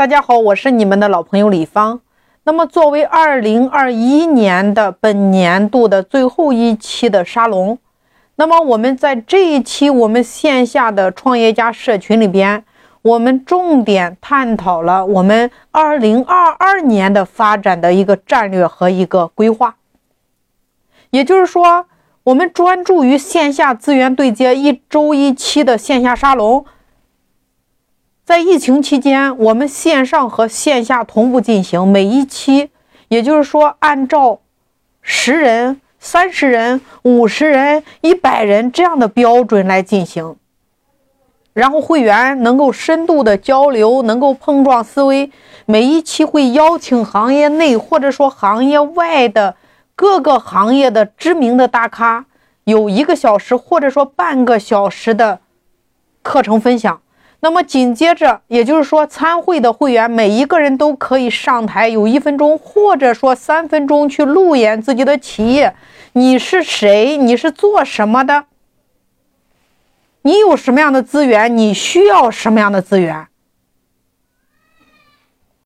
大家好，我是你们的老朋友李芳。那么，作为二零二一年的本年度的最后一期的沙龙，那么我们在这一期我们线下的创业家社群里边，我们重点探讨了我们二零二二年的发展的一个战略和一个规划。也就是说，我们专注于线下资源对接，一周一期的线下沙龙。在疫情期间，我们线上和线下同步进行，每一期，也就是说，按照十人、三十人、五十人、一百人这样的标准来进行。然后会员能够深度的交流，能够碰撞思维。每一期会邀请行业内或者说行业外的各个行业的知名的大咖，有一个小时或者说半个小时的课程分享。那么紧接着，也就是说，参会的会员每一个人都可以上台，有一分钟或者说三分钟去路演自己的企业。你是谁？你是做什么的？你有什么样的资源？你需要什么样的资源？